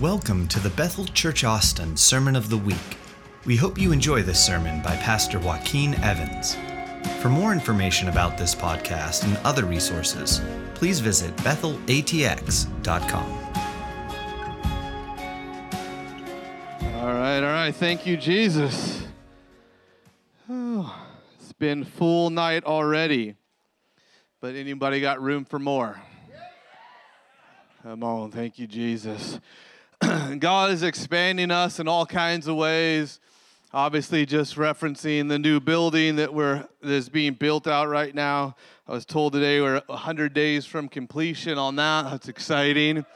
Welcome to the Bethel Church Austin Sermon of the Week. We hope you enjoy this sermon by Pastor Joaquin Evans. For more information about this podcast and other resources, please visit bethelatx.com. All right, all right. Thank you, Jesus. Oh, it's been full night already. But anybody got room for more? Come on, thank you, Jesus. God is expanding us in all kinds of ways. Obviously, just referencing the new building that we're that is being built out right now. I was told today we're 100 days from completion on that. That's exciting.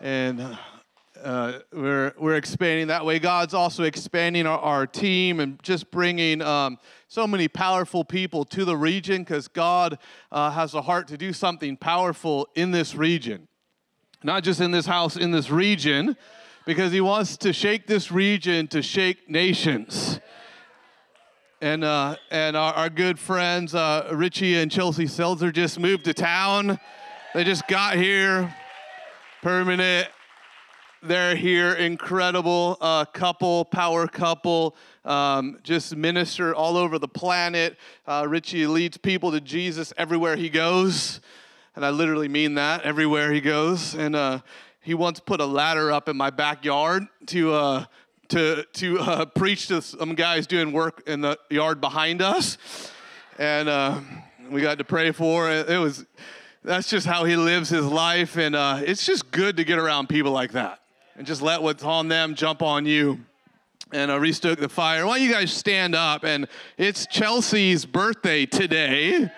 And uh, we're, we're expanding that way. God's also expanding our, our team and just bringing um, so many powerful people to the region because God uh, has a heart to do something powerful in this region. Not just in this house, in this region, because He wants to shake this region to shake nations. And, uh, and our, our good friends, uh, Richie and Chelsea Seltzer, just moved to town. They just got here, permanent they're here, incredible uh, couple, power couple, um, just minister all over the planet. Uh, Richie leads people to Jesus everywhere he goes, and I literally mean that everywhere he goes. And uh, he once put a ladder up in my backyard to uh, to to uh, preach to some guys doing work in the yard behind us, and uh, we got to pray for it. It was that's just how he lives his life, and it's just good to get around people like that and just let what's on them jump on you and uh, restoke the fire. Why don't you guys stand up? And it's Chelsea's birthday today.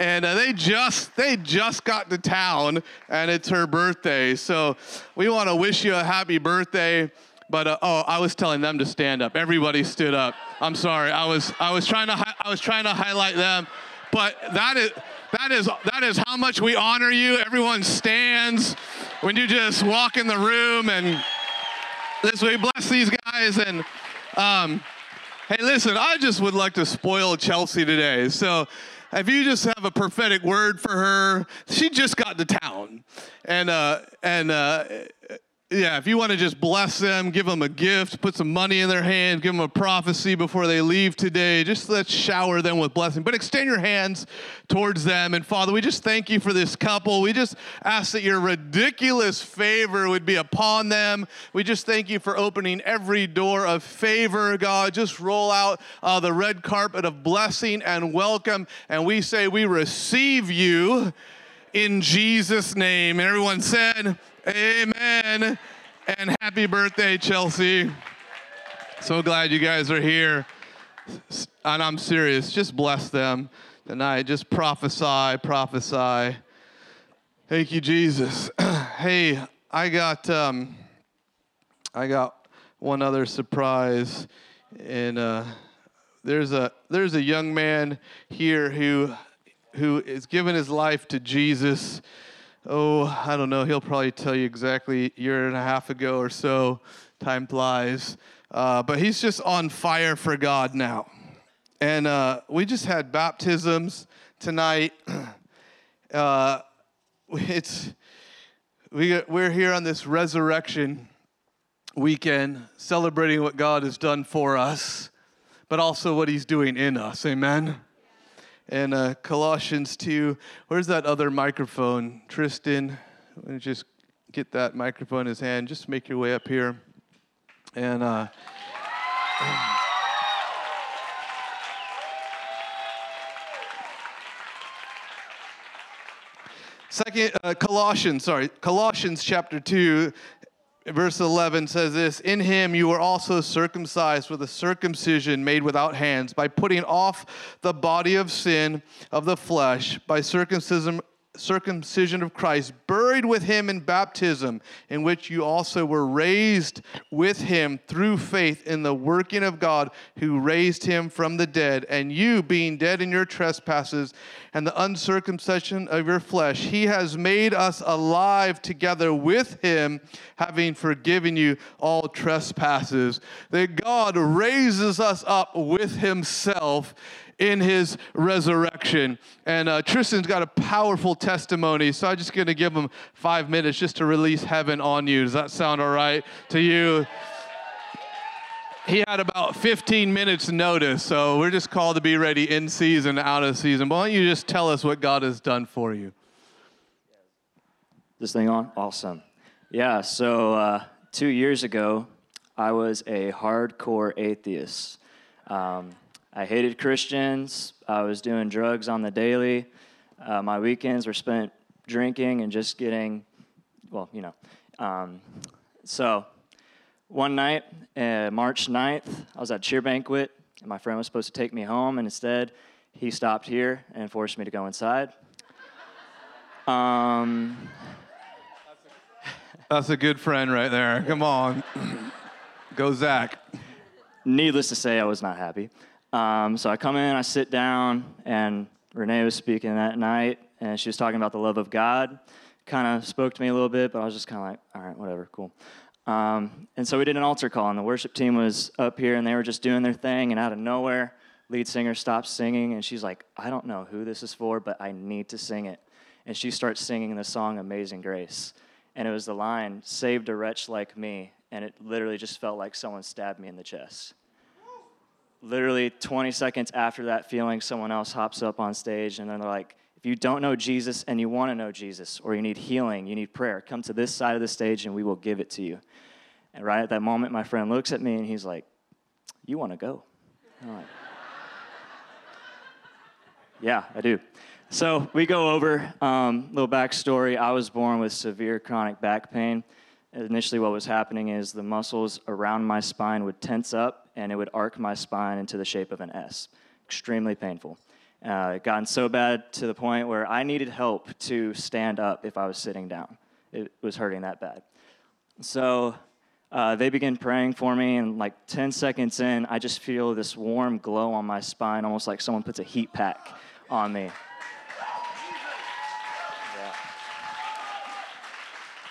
And uh, they just they just got to town, and it's her birthday. So we want to wish you a happy birthday. But uh, oh, I was telling them to stand up. Everybody stood up. I'm sorry. I was I was trying to hi- I was trying to highlight them, but that is that is that is how much we honor you. Everyone stands when you just walk in the room and this we bless these guys and um, hey listen i just would like to spoil chelsea today so if you just have a prophetic word for her she just got to town. And uh, and uh, yeah, if you want to just bless them, give them a gift, put some money in their hand, give them a prophecy before they leave today, just let's shower them with blessing. But extend your hands towards them. And Father, we just thank you for this couple. We just ask that your ridiculous favor would be upon them. We just thank you for opening every door of favor, God. Just roll out uh, the red carpet of blessing and welcome. And we say, we receive you in Jesus' name. And everyone said, Amen. And happy birthday, Chelsea. So glad you guys are here. And I'm serious. Just bless them tonight. Just prophesy, prophesy. Thank you, Jesus. hey, I got um, I got one other surprise, and uh, there's a there's a young man here who who is giving his life to Jesus oh, I don't know, he'll probably tell you exactly a year and a half ago or so. Time flies. Uh, but he's just on fire for God now. And uh, we just had baptisms tonight. Uh, it's we, we're here on this resurrection weekend celebrating what God has done for us, but also what he's doing in us. Amen and uh, Colossians 2. Where's that other microphone? Tristan, let me just get that microphone in his hand. Just make your way up here. And uh, second uh, Colossians, sorry, Colossians chapter 2 verse 11 says this In him you were also circumcised with a circumcision made without hands, by putting off the body of sin of the flesh, by circumcision circumcision of Christ, buried with him in baptism, in which you also were raised with him through faith in the working of God who raised him from the dead. And you, being dead in your trespasses and the uncircumcision of your flesh, he has made us alive together with him, having forgiven you all trespasses. That God raises us up with himself in his resurrection. And uh, Tristan's got a powerful testimony, so I'm just going to give him five minutes just to release heaven on you. Does that sound all right to you? he had about 15 minutes notice, so we're just called to be ready in season, out of season. Why don't you just tell us what God has done for you? This thing on? Awesome. Yeah, so uh, two years ago, I was a hardcore atheist. Um, I hated Christians. I was doing drugs on the daily. Uh, my weekends were spent drinking and just getting, well, you know. Um, so one night, uh, March 9th, I was at cheer banquet, and my friend was supposed to take me home, and instead, he stopped here and forced me to go inside. Um, That's a good friend right there. Come on. go, Zach. Needless to say, I was not happy. Um, so I come in, I sit down, and Renee was speaking that night, and she was talking about the love of God. Kind of spoke to me a little bit, but I was just kind of like, all right, whatever, cool. Um, and so we did an altar call, and the worship team was up here, and they were just doing their thing, and out of nowhere, lead singer stops singing, and she's like, I don't know who this is for, but I need to sing it. And she starts singing the song Amazing Grace. And it was the line, Saved a wretch like me. And it literally just felt like someone stabbed me in the chest. Literally 20 seconds after that feeling, someone else hops up on stage and they're like, if you don't know Jesus and you want to know Jesus, or you need healing, you need prayer, come to this side of the stage and we will give it to you. And right at that moment, my friend looks at me and he's like, You want to go? I'm like, Yeah, I do. So we go over um, little backstory. I was born with severe chronic back pain. Initially, what was happening is the muscles around my spine would tense up and it would arc my spine into the shape of an S. Extremely painful. Uh, it gotten so bad to the point where I needed help to stand up if I was sitting down. It was hurting that bad. So uh, they begin praying for me, and like 10 seconds in, I just feel this warm glow on my spine, almost like someone puts a heat pack on me.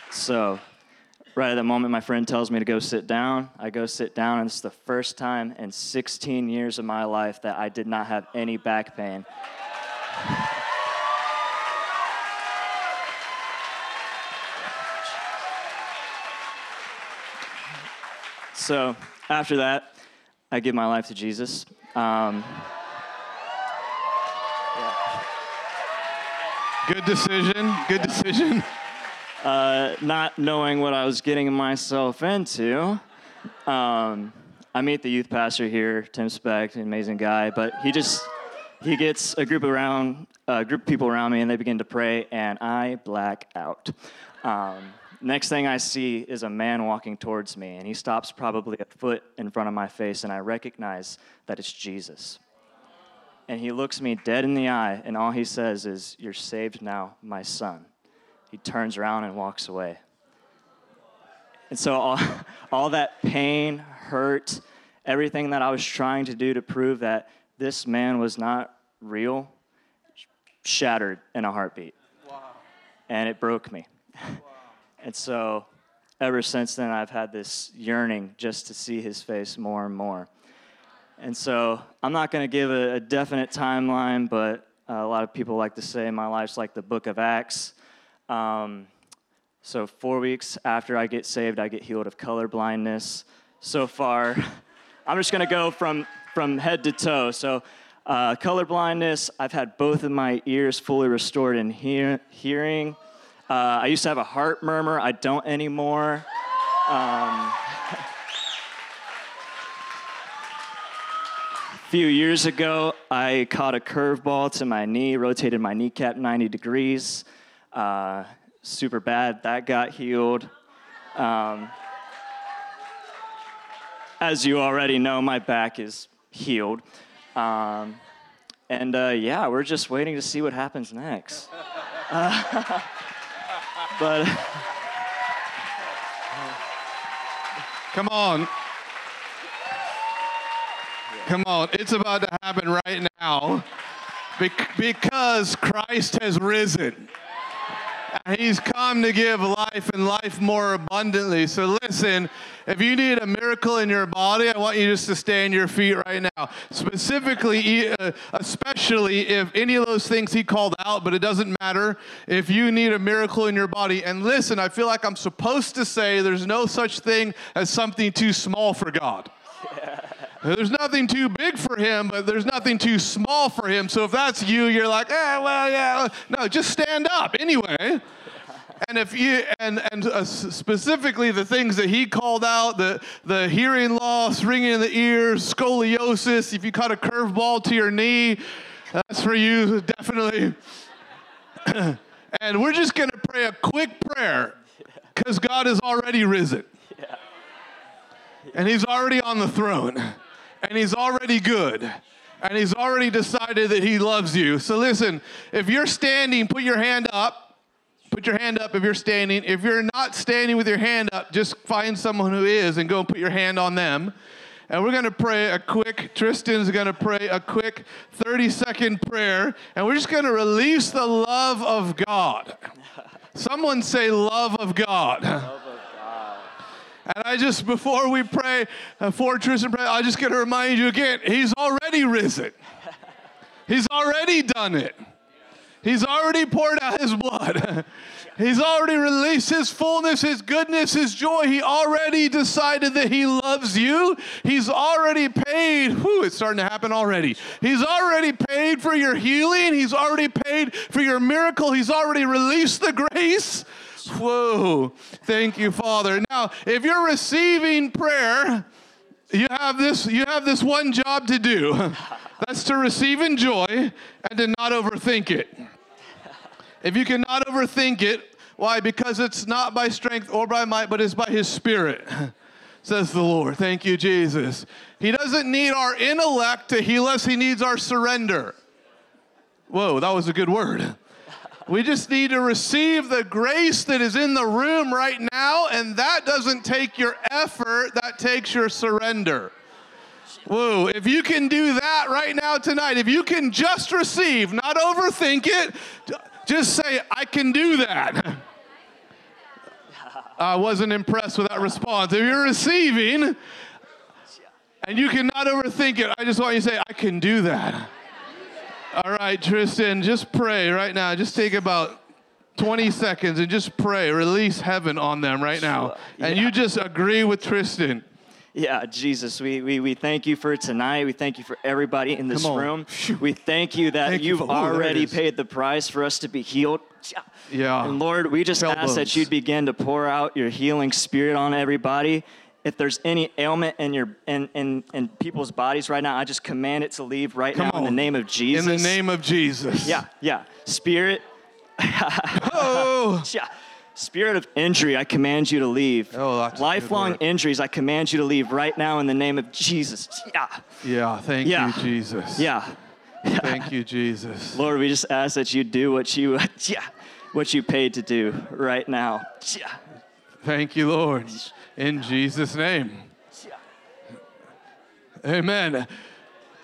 So Right at that moment, my friend tells me to go sit down. I go sit down, and it's the first time in 16 years of my life that I did not have any back pain. so after that, I give my life to Jesus. Um, yeah. Good decision. Good decision uh, not knowing what I was getting myself into. Um, I meet the youth pastor here, Tim Speck, an amazing guy, but he just he gets a group around a group of people around me, and they begin to pray, and I black out. Um, next thing I see is a man walking towards me, and he stops probably a foot in front of my face, and I recognize that it's Jesus. And he looks me dead in the eye, and all he says is, You're saved now, my son he turns around and walks away. And so all, all that pain, hurt, everything that I was trying to do to prove that this man was not real shattered in a heartbeat. Wow. And it broke me. Wow. and so ever since then, I've had this yearning just to see his face more and more. And so I'm not going to give a, a, definite timeline, but uh, a lot of people like to say my life's like the book of Acts. Um, so, four weeks after I get saved, I get healed of color blindness. So far, I'm just to go from, from head to toe. So, uh, color blindness, I've had both of my ears fully restored in hear, hearing. Uh, I used to have a heart murmur, I don't anymore. Um, a few years ago, I caught a curveball to my knee, rotated my kneecap 90 degrees uh, super bad. That got healed. Um, as you already know, my back is healed. Um, and uh, yeah, we're just waiting to see what happens next. Uh, but. Come on. Come on. It's about to happen right now because Christ has risen. He's come to give life and life more abundantly. So listen, if you need a miracle in your body, I want you just to stay on your feet right now. Specifically, uh, especially if any of those things he called out, but it doesn't matter. If you need a miracle in your body, and listen, I feel like I'm supposed to say there's no such thing as something too small for God. There's nothing too big for him, but there's nothing too small for him. So if that's you, you're like, eh, well, yeah. No, just stand up anyway. And if you and and uh, specifically the things that he called out, the the hearing loss, ringing in the ears, scoliosis. If you caught a curveball to your knee, that's for you definitely. and we're just gonna pray a quick prayer because God is already risen, and He's already on the throne and he's already good and he's already decided that he loves you. So listen, if you're standing, put your hand up. Put your hand up if you're standing. If you're not standing with your hand up, just find someone who is and go and put your hand on them. And we're going to pray a quick, Tristan's going to pray a quick 30 second prayer. And we're just going to release the love of God. Someone say, love of God. Love and I just, before we pray, uh, for Tristan pray, I just got to remind you again, he's already risen. He's already done it. He's already poured out his blood. He's already released his fullness, his goodness, his joy. He already decided that he loves you. He's already paid. Whew, it's starting to happen already. He's already paid for your healing. He's already paid for your miracle. He's already released the grace. Whoa. Thank you, Father. Now, if you're receiving prayer, you have this you have this one job to do. That's to receive in joy and to not overthink it. If you cannot overthink it, why? Because it's not by strength or by might, but it's by his spirit. Says the Lord. Thank you, Jesus. He doesn't need our intellect to heal us, he needs our surrender. Whoa, that was a good word. We just need to receive the grace that is in the room right now, and that doesn't take your effort, that takes your surrender. Whoa, if you can do that right now tonight, if you can just receive, not overthink it, just say, I can do that. I wasn't impressed with that response. If you're receiving and you cannot overthink it, I just want you to say, I can do that. All right, Tristan, just pray right now. Just take about 20 seconds and just pray. Release heaven on them right now. Yeah. And you just agree with Tristan. Yeah, Jesus, we, we, we thank you for tonight. We thank you for everybody in this room. We thank you that thank you've you already paid the price for us to be healed. Yeah. And Lord, we just ask that you'd begin to pour out your healing spirit on everybody if there's any ailment in your in, in, in people's bodies right now, I just command it to leave right Come now on. in the name of Jesus. In the name of Jesus. Yeah, yeah. Spirit. oh. yeah. Spirit of injury, I command you to leave. Oh, Lifelong injuries, I command you to leave right now in the name of Jesus. Yeah. Yeah, thank yeah. you, Jesus. Yeah. Thank you, Jesus. Lord, we just ask that you do what you yeah, what you paid to do right now. Yeah. Thank you, Lord. In Jesus' name. Amen.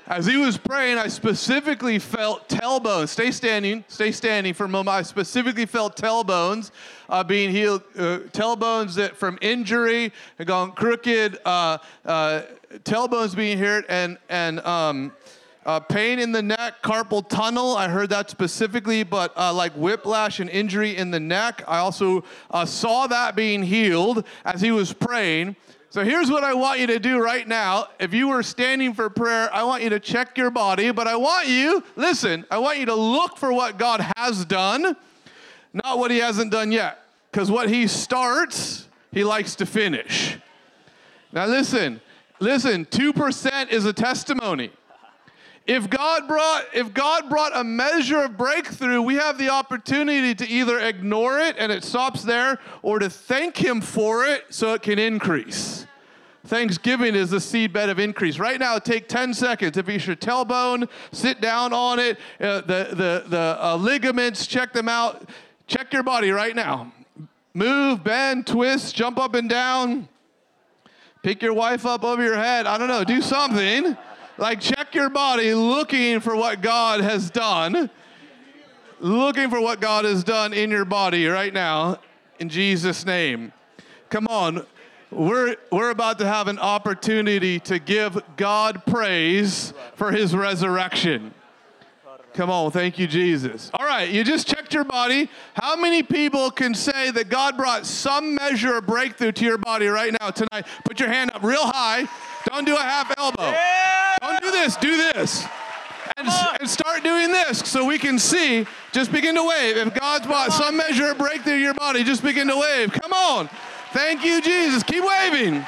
As he was praying, I specifically felt tailbones. Stay standing, stay standing for a moment. I specifically felt tailbones uh, being healed, uh, tailbones that from injury had gone crooked, uh, uh tailbones being healed, and and um, uh, pain in the neck, carpal tunnel. I heard that specifically, but uh, like whiplash and injury in the neck. I also uh, saw that being healed as he was praying. So here's what I want you to do right now. If you were standing for prayer, I want you to check your body, but I want you, listen, I want you to look for what God has done, not what he hasn't done yet. Because what he starts, he likes to finish. Now listen, listen, 2% is a testimony. If God brought if God brought a measure of breakthrough, we have the opportunity to either ignore it and it stops there or to thank him for it so it can increase. Thanksgiving is the seedbed of increase. Right now, take 10 seconds. If it's your tailbone, sit down on it. Uh, the the, the uh, ligaments, check them out. Check your body right now. Move, bend, twist, jump up and down. Pick your wife up over your head. I don't know, do something. Like, check your body looking for what God has done. looking for what God has done in your body right now in Jesus' name. Come on. We're, we're about to have an opportunity to give God praise for his resurrection. Come on, thank you, Jesus. All right, you just checked your body. How many people can say that God brought some measure of breakthrough to your body right now tonight? Put your hand up real high. Don't do a half elbow. Don't do this, do this. And, and start doing this so we can see. Just begin to wave. If God's brought some measure of breakthrough to your body, just begin to wave. Come on. Thank you, Jesus. Keep waving.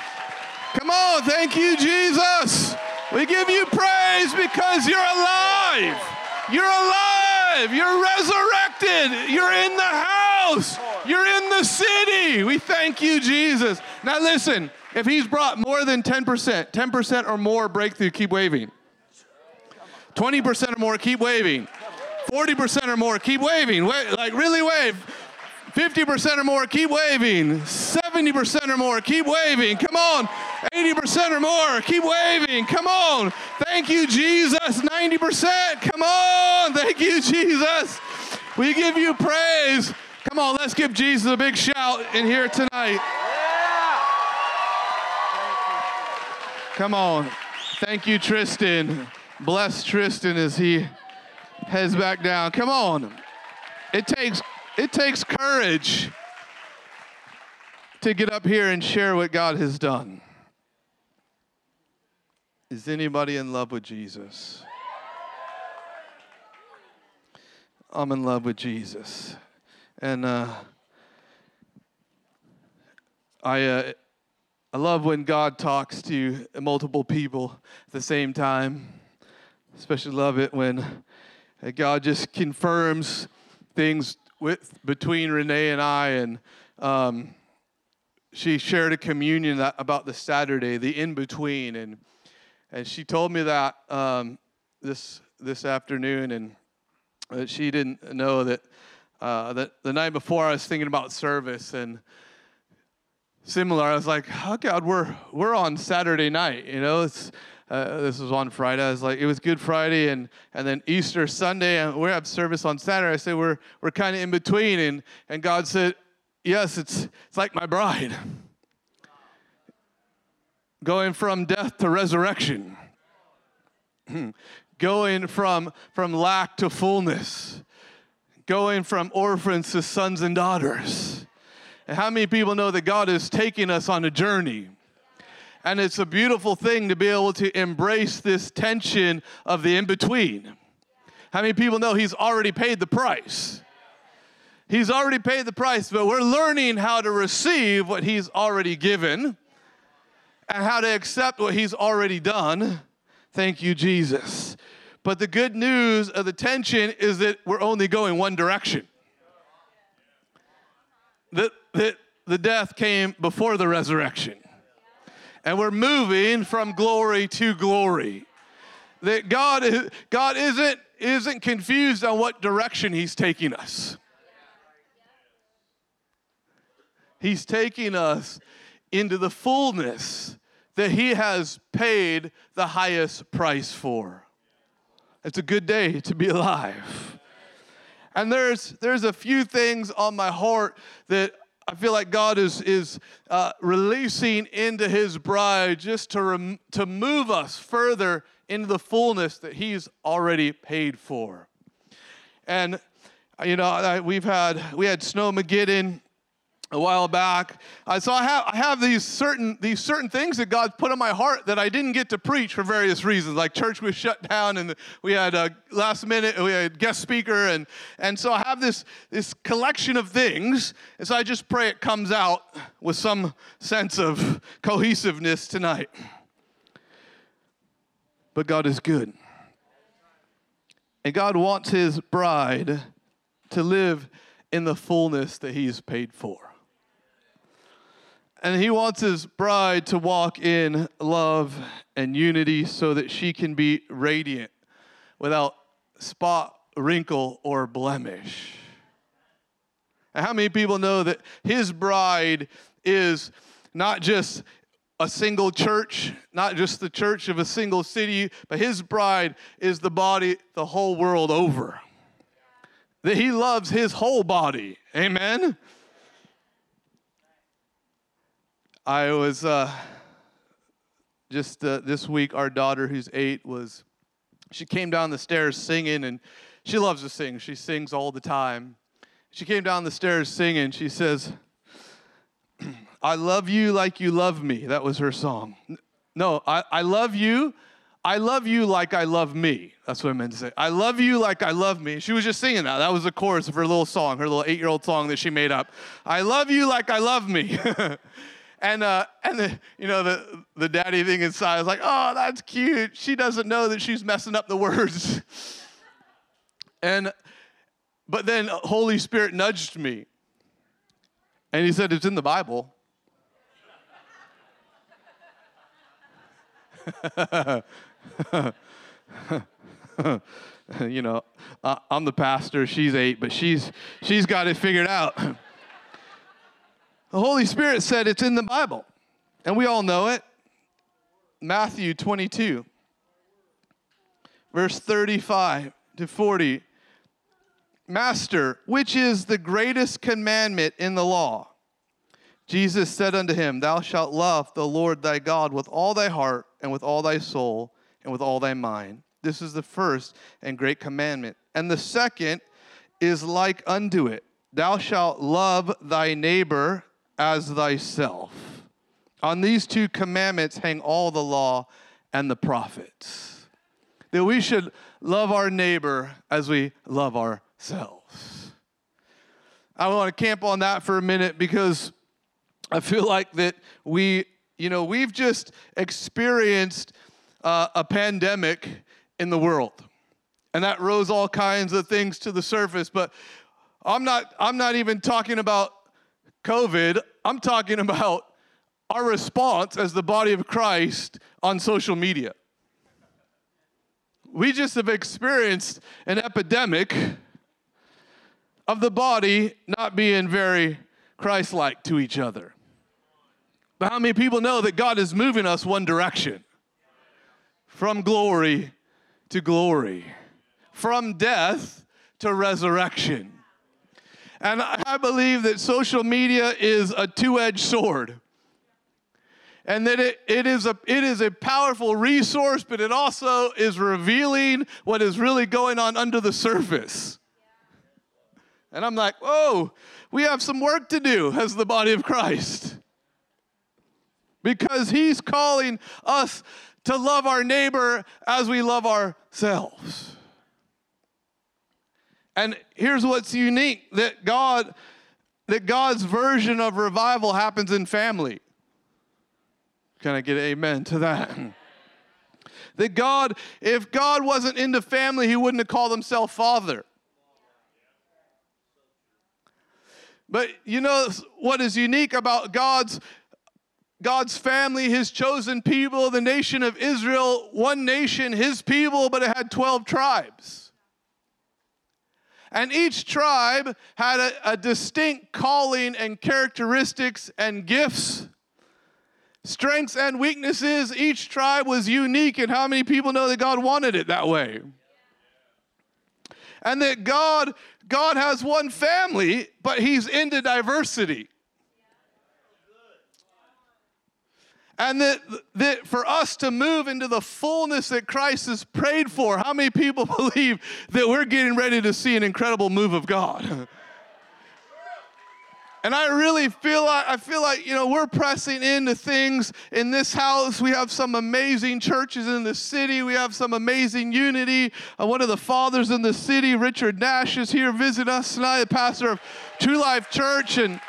Come on. Thank you, Jesus. We give you praise because you're alive. You're alive. You're resurrected. You're in the house. You're in the city. We thank you, Jesus. Now, listen if he's brought more than 10%, 10% or more breakthrough, keep waving. 20% or more, keep waving. 40% or more, keep waving. Wait, like, really wave. 50% or more, keep waving. 70% or more, keep waving. Come on. 80% or more, keep waving. Come on. Thank you, Jesus. 90%. Come on. Thank you, Jesus. We give you praise. Come on, let's give Jesus a big shout in here tonight. Come on. Thank you, Tristan. Bless Tristan as he heads back down. Come on. It takes it takes courage to get up here and share what God has done. Is anybody in love with Jesus? I'm in love with Jesus. And uh, I, uh, I love when God talks to multiple people at the same time. Especially love it when God just confirms things with between Renee and I, and um, she shared a communion that, about the Saturday, the in between, and and she told me that um, this this afternoon, and uh, she didn't know that uh, that the night before I was thinking about service and similar. I was like, "Oh God, we're we're on Saturday night, you know." It's uh, this was on Friday. I was like, it was Good Friday and, and then Easter Sunday, and we have service on Saturday. I said, we're, we're kind of in between. And, and God said, yes, it's, it's like my bride. Going from death to resurrection. Going from, from lack to fullness. Going from orphans to sons and daughters. How many people know that God is taking us on a journey? And it's a beautiful thing to be able to embrace this tension of the in between. How many people know He's already paid the price? He's already paid the price, but we're learning how to receive what He's already given and how to accept what He's already done. Thank you, Jesus. But the good news of the tension is that we're only going one direction. That, that the death came before the resurrection and we're moving from glory to glory. That God, God isn't, isn't confused on what direction He's taking us. He's taking us into the fullness that He has paid the highest price for. It's a good day to be alive. And there's, there's a few things on my heart that I feel like God is, is uh, releasing into his bride just to, rem- to move us further into the fullness that he's already paid for. And, you know, I, we've had, we had Snowmageddon a while back. Uh, so I have, I have these certain these certain things that God put in my heart that I didn't get to preach for various reasons. Like church was shut down, and we had a last minute we had guest speaker, and and so I have this this collection of things, and so I just pray it comes out with some sense of cohesiveness tonight. But God is good, and God wants His bride to live in the fullness that He's paid for. And he wants his bride to walk in love and unity so that she can be radiant without spot, wrinkle, or blemish. And how many people know that his bride is not just a single church, not just the church of a single city, but his bride is the body the whole world over? that he loves his whole body. Amen. I was uh, just uh, this week, our daughter, who's eight, was she came down the stairs singing, and she loves to sing. She sings all the time. She came down the stairs singing. She says, I love you like you love me. That was her song. No, I, I love you. I love you like I love me. That's what I meant to say. I love you like I love me. She was just singing that. That was the chorus of her little song, her little eight year old song that she made up. I love you like I love me. And uh, and the you know the the daddy thing inside is like, oh, that's cute. She doesn't know that she's messing up the words. and but then Holy Spirit nudged me, and he said, it's in the Bible. you know, I'm the pastor. She's eight, but she's she's got it figured out. The Holy Spirit said it's in the Bible, and we all know it. Matthew 22, verse 35 to 40. Master, which is the greatest commandment in the law? Jesus said unto him, Thou shalt love the Lord thy God with all thy heart, and with all thy soul, and with all thy mind. This is the first and great commandment. And the second is like unto it Thou shalt love thy neighbor as thyself. On these two commandments hang all the law and the prophets. That we should love our neighbor as we love ourselves. I want to camp on that for a minute because I feel like that we, you know, we've just experienced uh, a pandemic in the world. And that rose all kinds of things to the surface, but I'm not I'm not even talking about COVID, I'm talking about our response as the body of Christ on social media. We just have experienced an epidemic of the body not being very Christ like to each other. But how many people know that God is moving us one direction? From glory to glory, from death to resurrection. And I believe that social media is a two edged sword. And that it, it, is a, it is a powerful resource, but it also is revealing what is really going on under the surface. And I'm like, whoa, we have some work to do as the body of Christ. Because he's calling us to love our neighbor as we love ourselves. And here's what's unique that God that God's version of revival happens in family. Can I get amen to that? that God, if God wasn't into family, he wouldn't have called himself father. But you know what is unique about God's God's family, his chosen people, the nation of Israel, one nation, his people, but it had 12 tribes. And each tribe had a, a, distinct calling and characteristics and gifts, strengths and weaknesses. Each tribe was unique, and how many people know that God wanted it that way? And that God, God has one family, but He's into diversity. And that, that for us to move into the fullness that Christ has prayed for, how many people believe that we're getting ready to see an incredible move of God? And I really feel like I feel like you know we're pressing into things in this house. We have some amazing churches in the city. We have some amazing unity. Uh, one of the fathers in the city, Richard Nash, is here visit us tonight, the pastor of True Life Church, and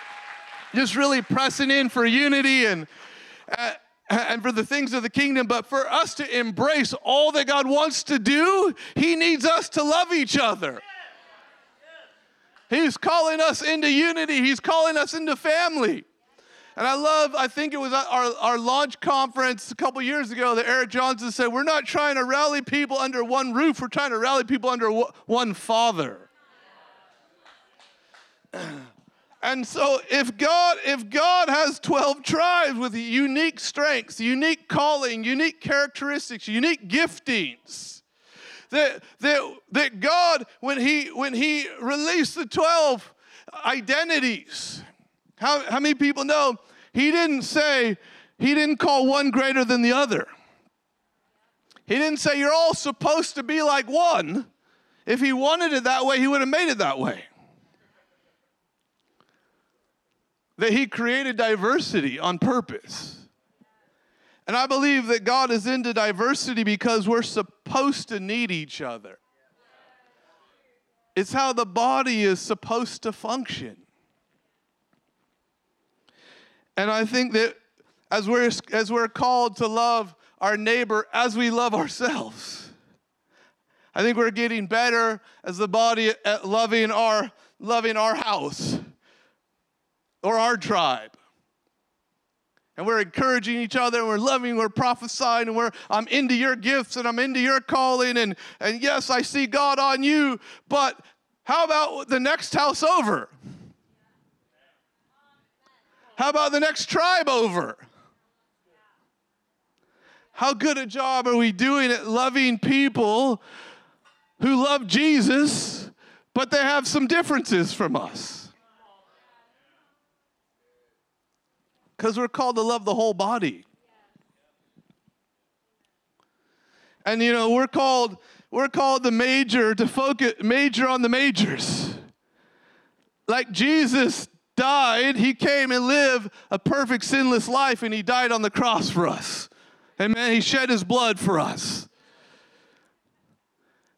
just really pressing in for unity and Uh, and for the things of the kingdom, but for us to embrace all that God wants to do, He needs us to love each other. He's calling us into unity, He's calling us into family. And I love, I think it was our, our launch conference a couple years ago that Eric Johnson said, We're not trying to rally people under one roof, we're trying to rally people under one Father. And so if God if God has 12 tribes with unique strengths, unique calling, unique characteristics, unique giftings, that, that, that God, when he, when he released the 12 identities, how, how many people know he didn't say, he didn't call one greater than the other. He didn't say you're all supposed to be like one. If he wanted it that way, he would have made it that way. That he created diversity on purpose. And I believe that God is into diversity because we're supposed to need each other. It's how the body is supposed to function. And I think that as we're, as we're called to love our neighbor as we love ourselves, I think we're getting better as the body at loving our, loving our house or our tribe. And we're encouraging each other and we're loving, we're prophesying, and we're I'm into your gifts and I'm into your calling. And, and yes, I see God on you, but how about the next house over? How about the next tribe over? How good a job are we doing at loving people who love Jesus, but they have some differences from us? Because we're called to love the whole body. And you know, we're called we're called the major to focus major on the majors. Like Jesus died, he came and lived a perfect sinless life and he died on the cross for us. Amen. He shed his blood for us.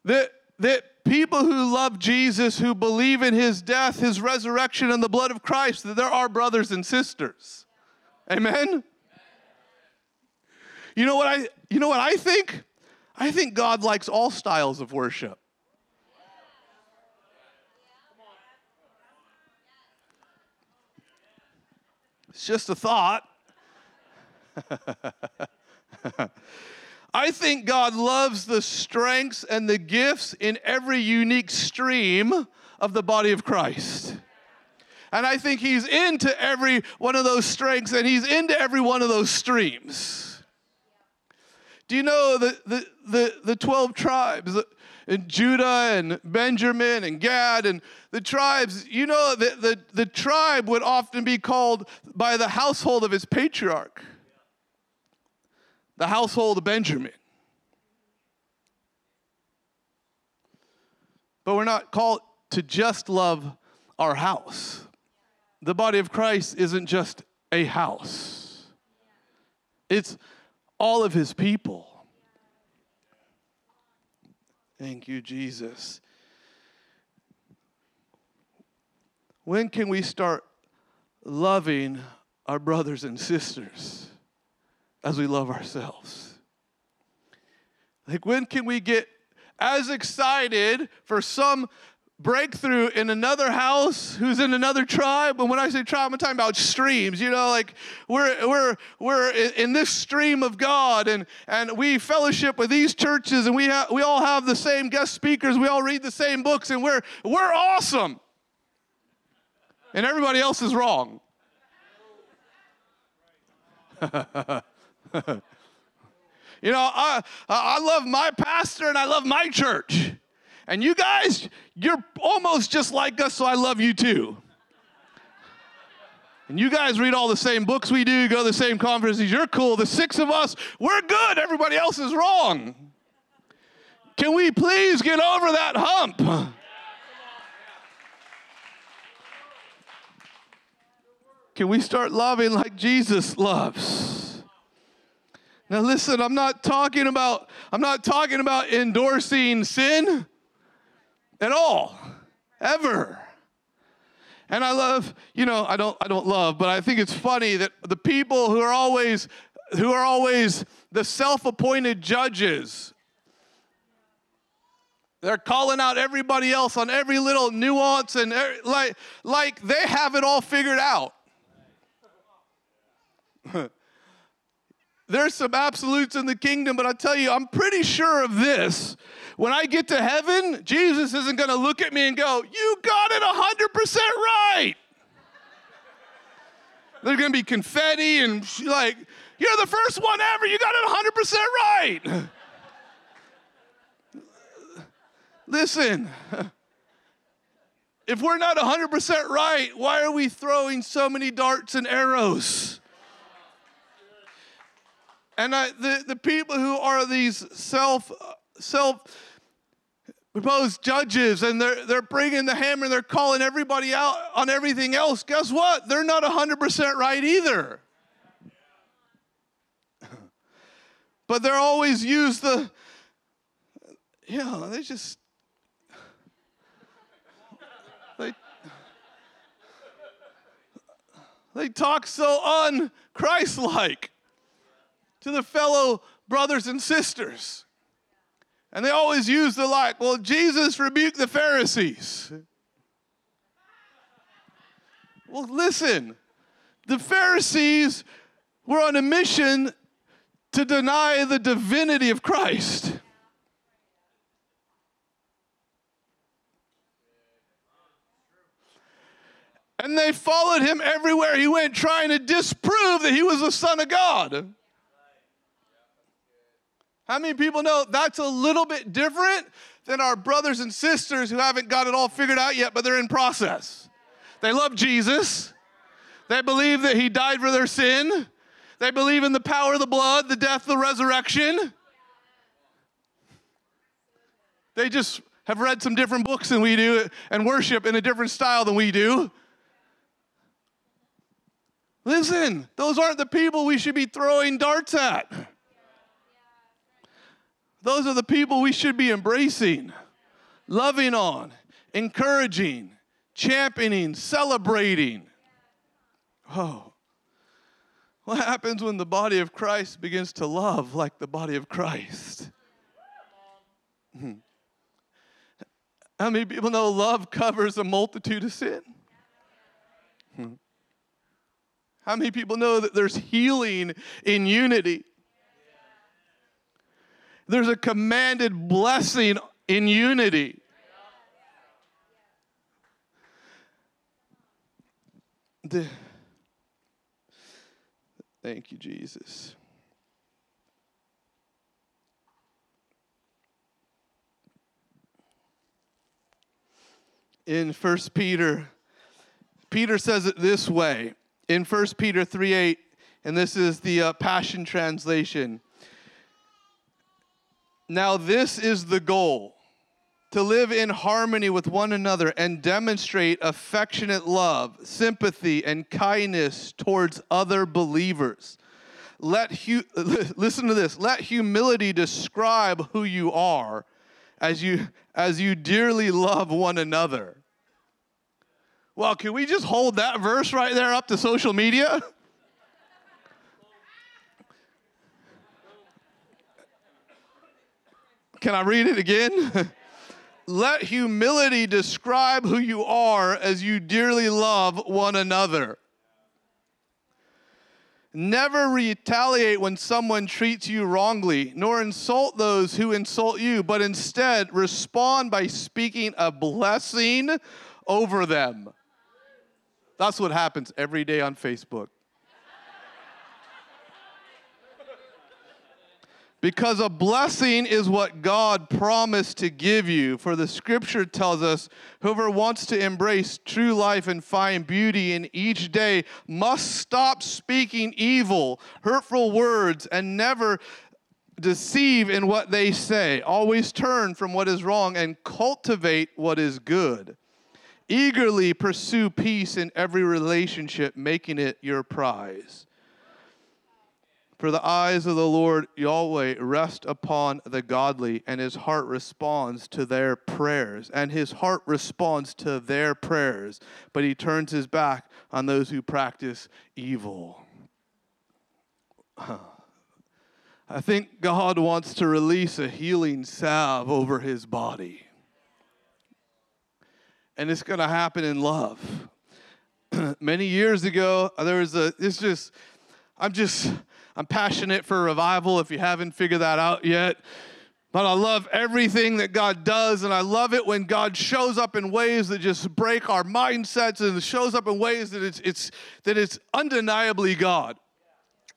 That, that people who love Jesus, who believe in his death, his resurrection, and the blood of Christ, that there are brothers and sisters. Amen. You know what I you know what I think? I think God likes all styles of worship. It's just a thought. I think God loves the strengths and the gifts in every unique stream of the body of Christ. And I think He's into every one of those strengths and He's into every one of those streams. Do you know the, the, the, the 12 tribes? Uh, and Judah and Benjamin and Gad and the tribes, you know, the, the, the tribe would often be called by the household of its patriarch, the household of Benjamin. But we're not called to just love our house. The body of Christ isn't just a house, it's all of his people. Thank you, Jesus. When can we start loving our brothers and sisters as we love ourselves? Like, when can we get as excited for some breakthrough in another house who's in another tribe. And when I say tribe, I'm talking about streams. You know, like we're we're we're in this stream of God, and and we fellowship with these churches, and we have we all have the same guest speakers. We all read the same books, and we're we're awesome. And everybody else is wrong. you know, I I love my pastor and I love my church. And you guys, you're almost just like us, so I love you too. And you guys read all the same books we do, go to the same conferences. You're cool. The six of us, we're good. Everybody else is wrong. Can we please get over that hump? Can we start loving like Jesus loves? Now listen, I'm not talking about I'm not talking about endorsing sin at all, ever. And I love, you know, I don't I don't love, but I think it's funny that the people who are always who are always the self-appointed judges they're calling out everybody else on every little nuance and like like they have it all figured out. There's some absolutes in the kingdom, but I tell you, I'm pretty sure of this when I get to heaven, Jesus isn't going to look at me and go, You got it 100% right. There's going to be confetti and like, You're the first one ever. You got it 100% right. Listen, if we're not 100% right, why are we throwing so many darts and arrows? And I, the, the people who are these self, uh, self proposed judges and they're, they're bringing the hammer and they're calling everybody out on everything else, guess what? They're not 100% right either. but they're always use the, you know, they just, they, they talk so un-Christ-like to the fellow brothers and sisters. And they always use the like, well, Jesus rebuked the Pharisees. Well, listen, the Pharisees were on a mission to deny the divinity of Christ. And they followed him everywhere he went, trying to disprove that he was the Son of God. How many people know that's a little bit different than our brothers and sisters who haven't got it all figured out yet, but they're in process? They love Jesus. They believe that he died for their sin. They believe in the power of the blood, the death, the resurrection. They just have read some different books than we do and worship in a different style than we do. Listen, those aren't the people we should be throwing darts at. Those are the people we should be embracing, loving on, encouraging, championing, celebrating. Oh, what happens when the body of Christ begins to love like the body of Christ? Hmm. How many people know love covers a multitude of sin? Hmm. How many people know that there's healing in unity? There's a commanded blessing in unity. The, thank you, Jesus. In 1 Peter, Peter says it this way in 1 Peter 3 8, and this is the uh, Passion Translation. Now, this is the goal to live in harmony with one another and demonstrate affectionate love, sympathy, and kindness towards other believers. Let hu- listen to this. Let humility describe who you are as you as you dearly love one another. Well, can we just hold that verse right there up to social media? Can I read it again? Let humility describe who you are as you dearly love one another. Never retaliate when someone treats you wrongly, nor insult those who insult you, but instead respond by speaking a blessing over them. That's what happens every day on Facebook. Because a blessing is what God promised to give you. For the scripture tells us whoever wants to embrace true life and find beauty in each day must stop speaking evil, hurtful words, and never deceive in what they say. Always turn from what is wrong and cultivate what is good. Eagerly pursue peace in every relationship, making it your prize. For the eyes of the Lord Yahweh rest upon the godly, and his heart responds to their prayers. And his heart responds to their prayers, but he turns his back on those who practice evil. I think God wants to release a healing salve over his body and it's going to happen in love. Many years ago, there was a, it's just, I'm just, I'm passionate for revival if you haven't figured that out yet. But I love everything that God does, and I love it when God shows up in ways that just break our mindsets and shows up in ways that it's, it's, that it's undeniably God.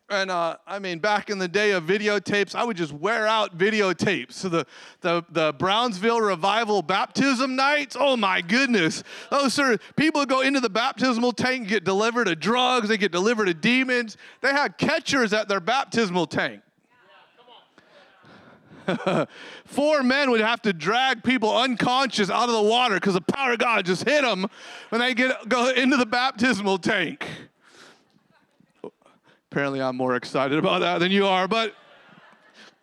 And uh, I mean, back in the day of videotapes, I would just wear out videotapes. So the, the, the Brownsville Revival baptism nights, oh my goodness. Those are people go into the baptismal tank, get delivered to drugs, they get delivered to demons. They had catchers at their baptismal tank. Four men would have to drag people unconscious out of the water because the power of God just hit them when they get go into the baptismal tank. Apparently, I'm more excited about that than you are, but.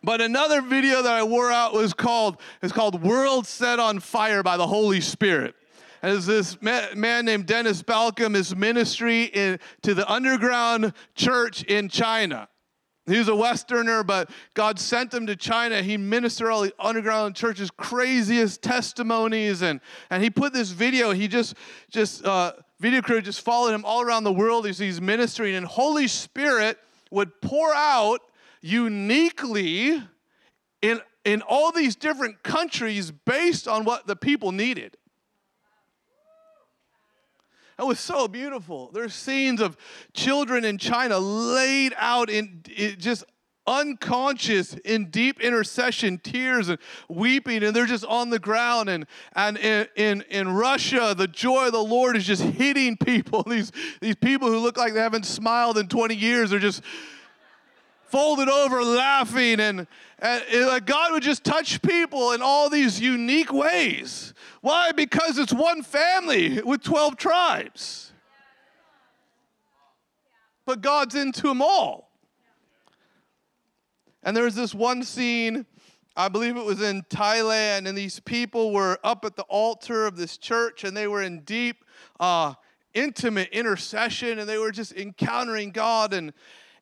But another video that I wore out was called is called "World Set on Fire by the Holy Spirit." It's this man named Dennis Balcombe, his ministry in, to the underground church in China. He was a Westerner, but God sent him to China. He ministered all the underground churches, craziest testimonies, and and he put this video. He just just uh, video crew just followed him all around the world as he's ministering, and Holy Spirit would pour out uniquely in in all these different countries based on what the people needed. It was so beautiful. There's scenes of children in China laid out in, in just unconscious in deep intercession tears and weeping and they're just on the ground and and in, in in Russia the joy of the Lord is just hitting people these these people who look like they haven't smiled in 20 years they're just folded over laughing and, and it, God would just touch people in all these unique ways why? Because it's one family with 12 tribes. But God's into them all. And there was this one scene, I believe it was in Thailand, and these people were up at the altar of this church and they were in deep, uh, intimate intercession and they were just encountering God. And,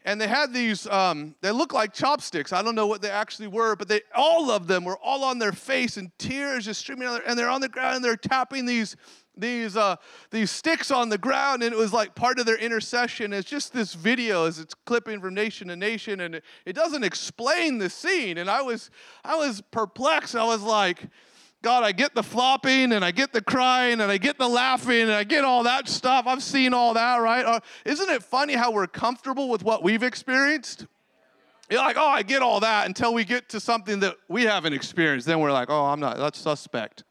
and they had these um, they looked like chopsticks i don't know what they actually were but they all of them were all on their face and tears just streaming out and they're on the ground and they're tapping these these uh, these sticks on the ground and it was like part of their intercession it's just this video as it's clipping from nation to nation and it, it doesn't explain the scene and i was i was perplexed i was like God, I get the flopping and I get the crying and I get the laughing and I get all that stuff. I've seen all that, right? Uh, isn't it funny how we're comfortable with what we've experienced? You're like, oh, I get all that until we get to something that we haven't experienced. Then we're like, oh, I'm not, that's suspect.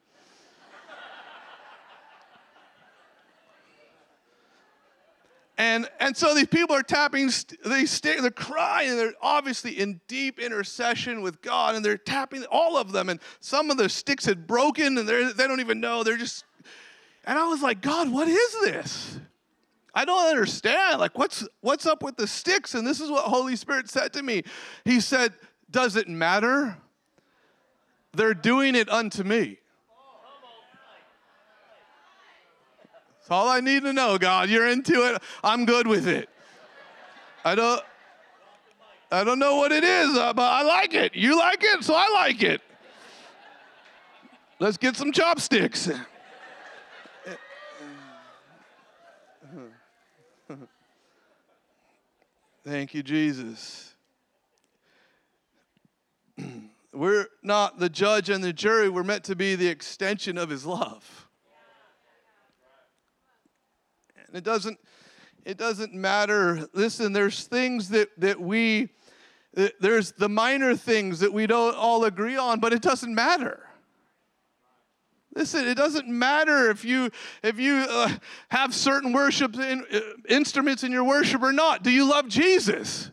And, and so these people are tapping, they stay, they're crying, they're obviously in deep intercession with God, and they're tapping all of them. And some of the sticks had broken, and they don't even know. They're just, and I was like, God, what is this? I don't understand. Like, what's what's up with the sticks? And this is what Holy Spirit said to me. He said, Does it matter? They're doing it unto me. All I need to know, God. You're into it. I'm good with it. I don't I don't know what it is, uh, but I like it. You like it, so I like it. Let's get some chopsticks. Thank you, Jesus. We're not the judge and the jury. We're meant to be the extension of his love. And it doesn't, it doesn't matter. Listen, there's things that, that we, there's the minor things that we don't all agree on, but it doesn't matter. Listen, it doesn't matter if you if you uh, have certain worship in, uh, instruments in your worship or not. Do you love Jesus?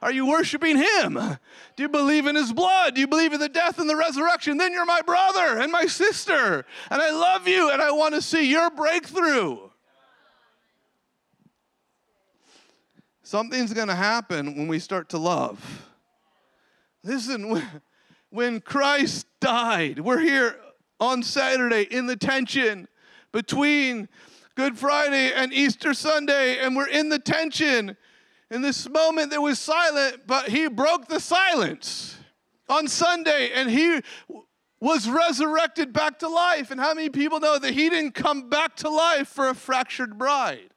Are you worshiping Him? Do you believe in His blood? Do you believe in the death and the resurrection? Then you're my brother and my sister, and I love you, and I want to see your breakthrough. Something's going to happen when we start to love. Listen, when Christ died, we're here on Saturday in the tension between Good Friday and Easter Sunday, and we're in the tension. In this moment, there was silent, but he broke the silence on Sunday, and he was resurrected back to life. And how many people know that he didn't come back to life for a fractured bride?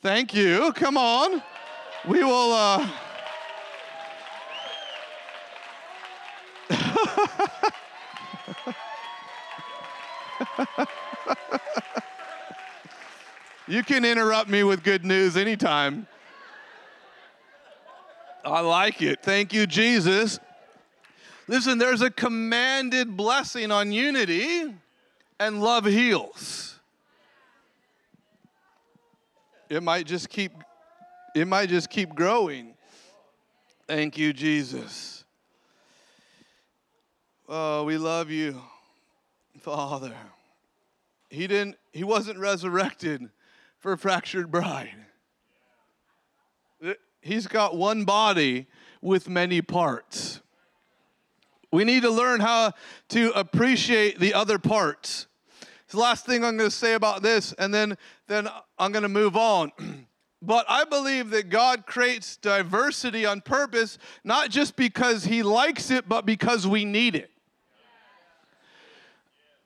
Thank you. Come on. We will. Uh... you can interrupt me with good news anytime. I like it. Thank you, Jesus. Listen, there's a commanded blessing on unity, and love heals. It might just keep it might just keep growing. Thank you, Jesus. Oh, we love you, Father. He didn't he wasn't resurrected for a fractured bride. He's got one body with many parts. We need to learn how to appreciate the other parts. The last thing I'm going to say about this, and then, then I'm going to move on. but I believe that God creates diversity on purpose, not just because He likes it, but because we need it.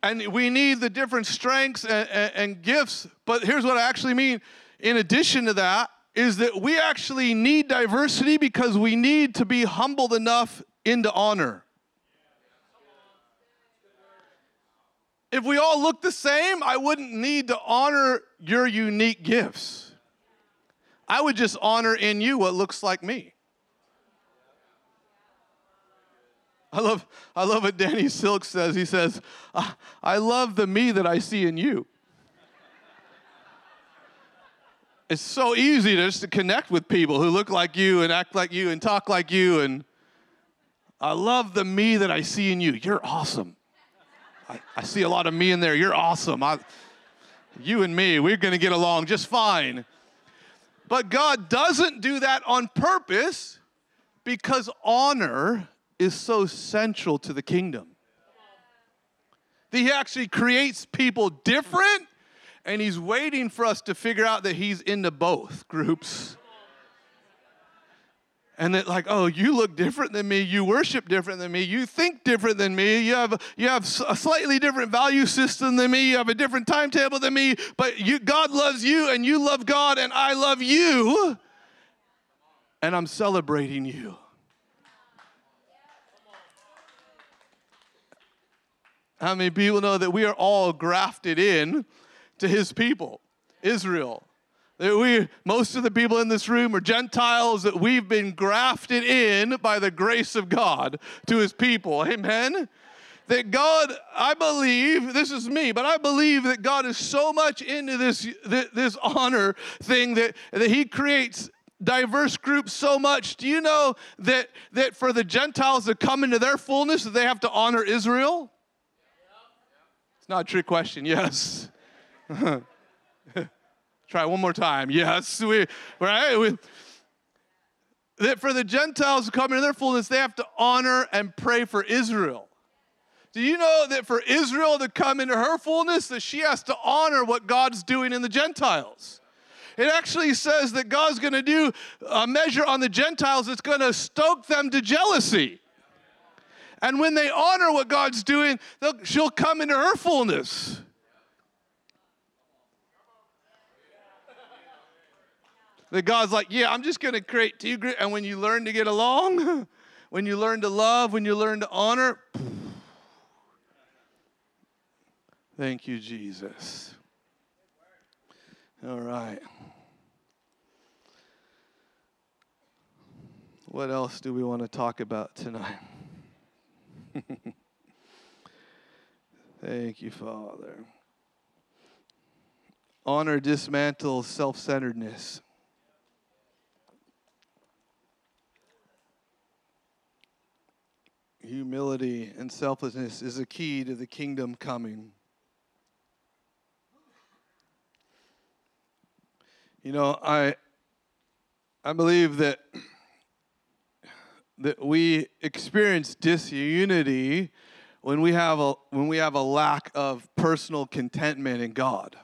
And we need the different strengths and, and, and gifts. But here's what I actually mean. In addition to that, is that we actually need diversity because we need to be humbled enough into honor. If we all look the same, I wouldn't need to honor your unique gifts. I would just honor in you what looks like me. I love, I love what Danny Silk says. He says, I love the me that I see in you. It's so easy just to connect with people who look like you and act like you and talk like you. And I love the me that I see in you. You're awesome. I, I see a lot of me in there. You're awesome. I, you and me, we're going to get along just fine. But God doesn't do that on purpose because honor is so central to the kingdom. He actually creates people different, and He's waiting for us to figure out that He's into both groups and that like oh you look different than me you worship different than me you think different than me you have you have a slightly different value system than me you have a different timetable than me but you god loves you and you love god and i love you. And i'm celebrating you. How many people know that we are all grafted in to his people israel that we, most of the people in this room are Gentiles that we've been grafted in by the grace of God to his people. Amen? That God, I believe, this is me, but I believe that God is so much into this, this honor thing that, that he creates diverse groups so much. Do you know that, that for the Gentiles to come into their fullness, that they have to honor Israel? It's not a trick question, yes. Try one more time. Yes, we, right? We, that for the Gentiles to come into their fullness, they have to honor and pray for Israel. Do you know that for Israel to come into her fullness, that she has to honor what God's doing in the Gentiles? It actually says that God's going to do a measure on the Gentiles that's going to stoke them to jealousy. And when they honor what God's doing, she'll come into her fullness. That God's like, yeah, I'm just going to create two groups. And when you learn to get along, when you learn to love, when you learn to honor, thank you, Jesus. All right. What else do we want to talk about tonight? Thank you, Father. Honor dismantles self centeredness. Humility and selflessness is a key to the kingdom coming. You know, I I believe that that we experience disunity when we have a when we have a lack of personal contentment in God.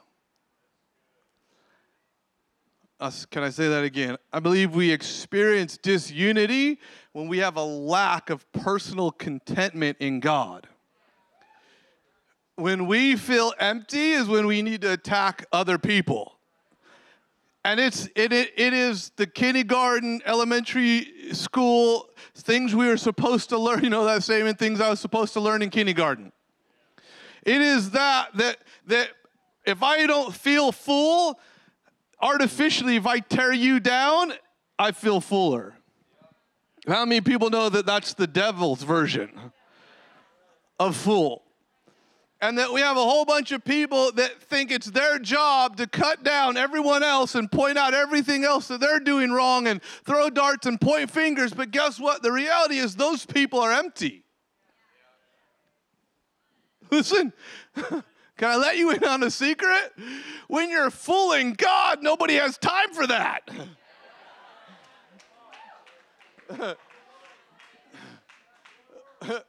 Us, can I say that again? I believe we experience disunity when we have a lack of personal contentment in God. When we feel empty is when we need to attack other people. And it's it, it, it is the kindergarten, elementary school things we are supposed to learn. You know that same things I was supposed to learn in kindergarten. It is that that that if I don't feel full, artificially, if I tear you down, I feel fuller. How many people know that that's the devil's version of full? And that we have a whole bunch of people that think it's their job to cut down everyone else and point out everything else that they're doing wrong and throw darts and point fingers. But guess what? The reality is, those people are empty. Listen, can I let you in on a secret? When you're fooling God, nobody has time for that.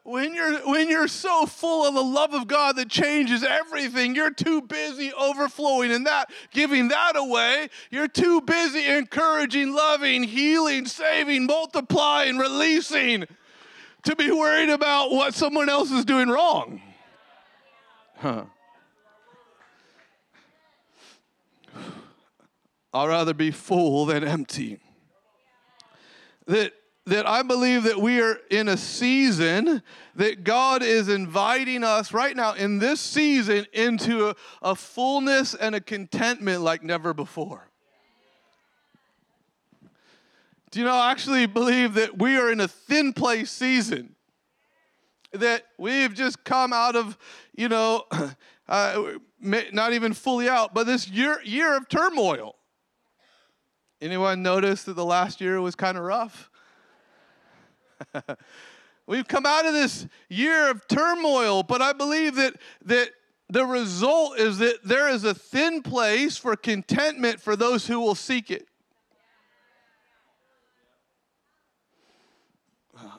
when you're when you're so full of the love of God that changes everything, you're too busy overflowing in that, giving that away. You're too busy encouraging, loving, healing, saving, multiplying, releasing to be worried about what someone else is doing wrong. Huh. I'd rather be full than empty. That that I believe that we are in a season that God is inviting us right now in this season into a, a fullness and a contentment like never before. Do you know, I actually believe that we are in a thin place season. That we've just come out of, you know, uh, not even fully out, but this year, year of turmoil. Anyone notice that the last year was kind of rough? We've come out of this year of turmoil, but I believe that, that the result is that there is a thin place for contentment for those who will seek it.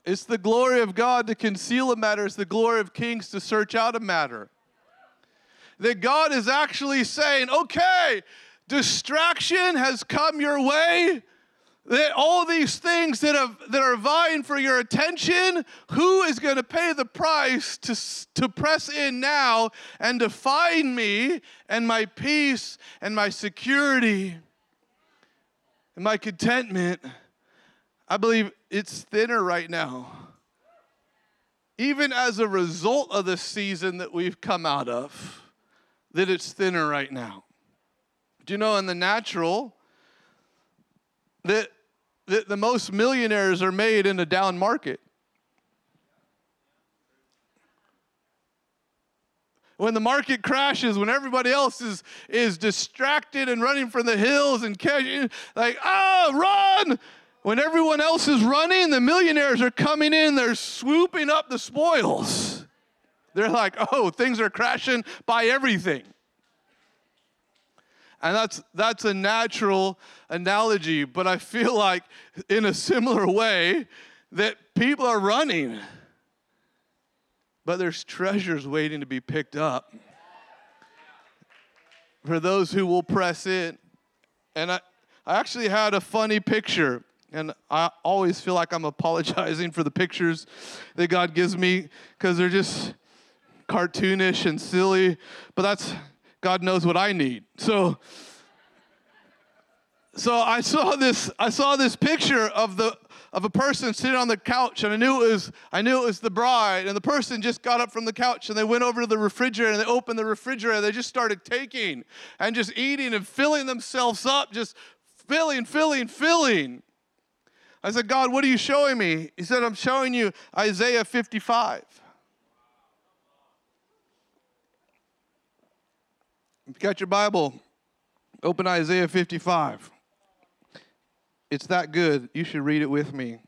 It's the glory of God to conceal a matter, it's the glory of kings to search out a matter. That God is actually saying, okay, distraction has come your way, that all these things that, have, that are vying for your attention, who is going to pay the price to, to press in now and to find me and my peace and my security and my contentment? I believe it's thinner right now. Even as a result of the season that we've come out of, that it's thinner right now. Do you know in the natural, that, that the most millionaires are made in a down market. When the market crashes, when everybody else is, is distracted and running from the hills and catching, like, oh, run! When everyone else is running, the millionaires are coming in, they're swooping up the spoils. They're like, oh, things are crashing, buy everything. And that's, that's a natural analogy, but I feel like in a similar way that people are running, but there's treasures waiting to be picked up for those who will press in. And I, I actually had a funny picture, and I always feel like I'm apologizing for the pictures that God gives me because they're just cartoonish and silly, but that's God knows what I need. So, so I saw this. I saw this picture of the of a person sitting on the couch, and I knew it was I knew it was the bride. And the person just got up from the couch and they went over to the refrigerator and they opened the refrigerator. And They just started taking and just eating and filling themselves up, just filling, filling, filling. I said, God, what are you showing me? He said, I'm showing you Isaiah 55. If you got your Bible, open Isaiah 55. It's that good. You should read it with me.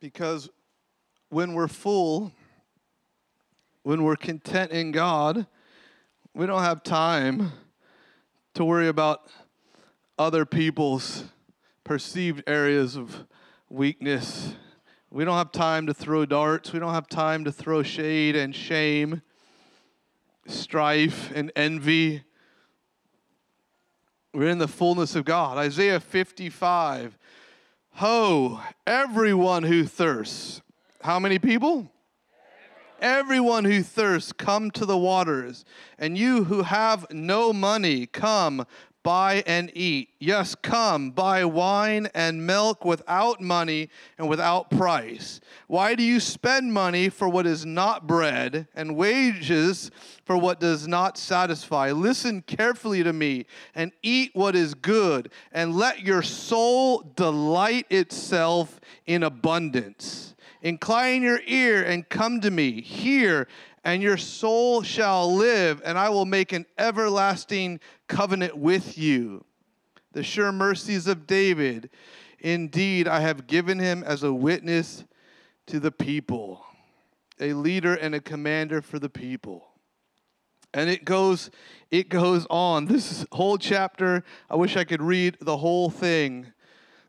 Because when we're full, when we're content in God, we don't have time to worry about other people's perceived areas of weakness. We don't have time to throw darts. We don't have time to throw shade and shame, strife and envy. We're in the fullness of God. Isaiah 55. Ho, everyone who thirsts. How many people? Everyone who thirsts, come to the waters. And you who have no money, come, buy and eat. Yes, come, buy wine and milk without money and without price. Why do you spend money for what is not bread and wages for what does not satisfy? Listen carefully to me and eat what is good, and let your soul delight itself in abundance. Incline your ear and come to me. Hear and your soul shall live, and I will make an everlasting covenant with you. The sure mercies of David, indeed, I have given him as a witness to the people, a leader and a commander for the people. And it goes, it goes on. This whole chapter, I wish I could read the whole thing.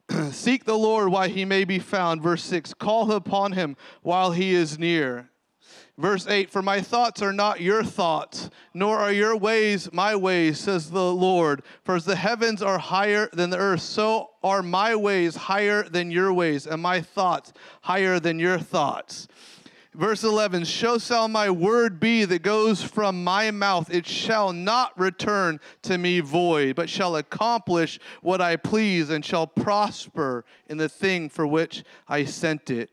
Seek the Lord while he may be found. Verse 6 Call upon him while he is near. Verse 8 For my thoughts are not your thoughts, nor are your ways my ways, says the Lord. For as the heavens are higher than the earth, so are my ways higher than your ways, and my thoughts higher than your thoughts. Verse 11 So shall my word be that goes from my mouth. It shall not return to me void, but shall accomplish what I please and shall prosper in the thing for which I sent it.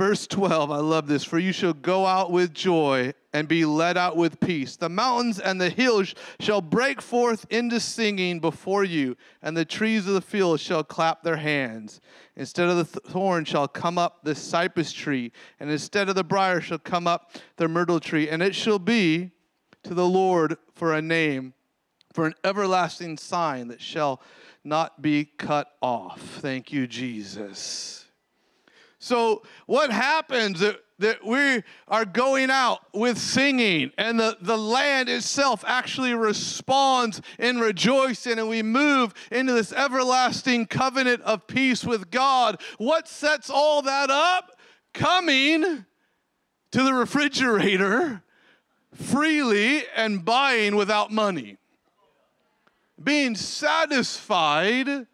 Verse 12, I love this. For you shall go out with joy and be led out with peace. The mountains and the hills shall break forth into singing before you, and the trees of the field shall clap their hands. Instead of the thorn shall come up the cypress tree, and instead of the brier shall come up the myrtle tree. And it shall be to the Lord for a name, for an everlasting sign that shall not be cut off. Thank you, Jesus. So, what happens that, that we are going out with singing and the, the land itself actually responds in rejoicing and we move into this everlasting covenant of peace with God? What sets all that up? Coming to the refrigerator freely and buying without money. Being satisfied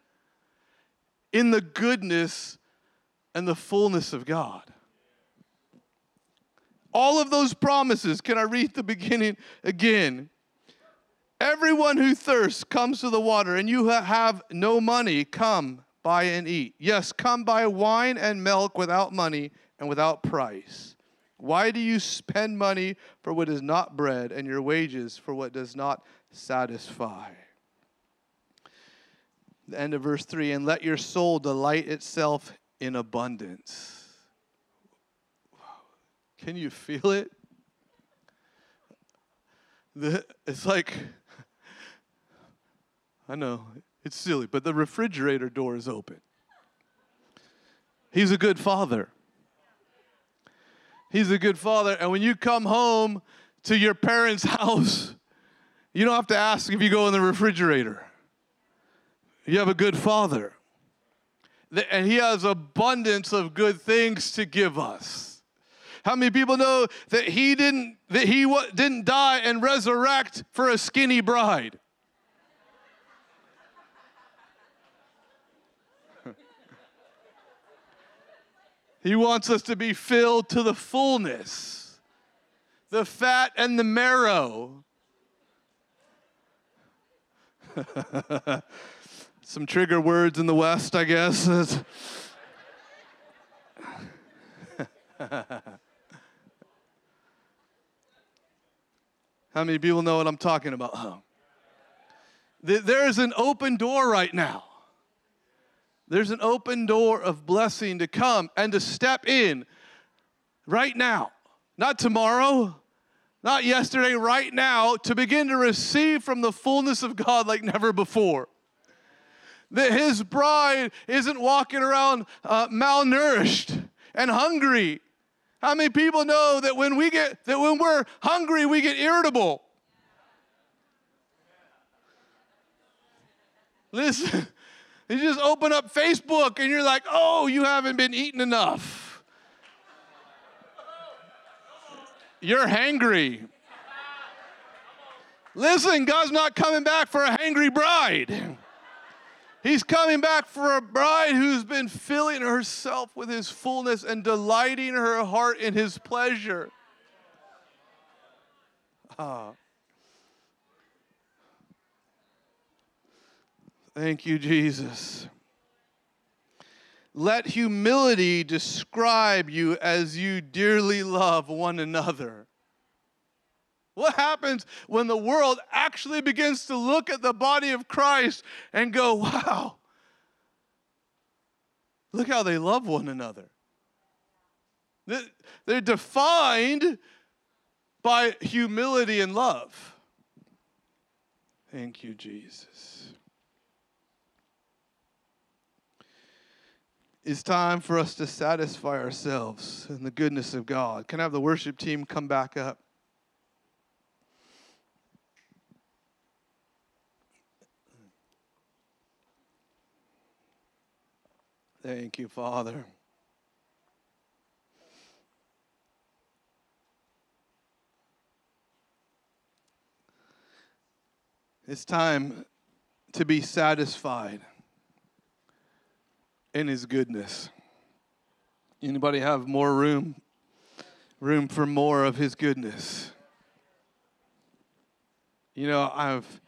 in the goodness and the fullness of God. All of those promises, can I read the beginning again? Everyone who thirsts comes to the water, and you have no money, come, buy and eat. Yes, come buy wine and milk without money and without price. Why do you spend money for what is not bread and your wages for what does not satisfy? The end of verse 3 And let your soul delight itself in abundance. Can you feel it? The, it's like, I know, it's silly, but the refrigerator door is open. He's a good father. He's a good father. And when you come home to your parents' house, you don't have to ask if you go in the refrigerator. You have a good father and He has abundance of good things to give us. How many people know that He didn't that He didn't die and resurrect for a skinny bride? he wants us to be filled to the fullness, the fat and the marrow. some trigger words in the West, I guess. How many people know what I'm talking about? Oh. There is an open door right now. There's an open door of blessing to come and to step in right now. Not tomorrow, not yesterday, right now, to begin to receive from the fullness of God like never before that his bride isn't walking around uh, malnourished and hungry. How many people know that when we get that when we're hungry we get irritable? Listen, you just open up Facebook and you're like, "Oh, you haven't been eating enough." You're hangry. Listen, God's not coming back for a hangry bride. He's coming back for a bride who's been filling herself with his fullness and delighting her heart in his pleasure. Ah. Thank you, Jesus. Let humility describe you as you dearly love one another. What happens when the world actually begins to look at the body of Christ and go, wow, look how they love one another? They're defined by humility and love. Thank you, Jesus. It's time for us to satisfy ourselves in the goodness of God. Can I have the worship team come back up? Thank you, Father. It's time to be satisfied in his goodness. Anybody have more room? Room for more of his goodness. You know, I've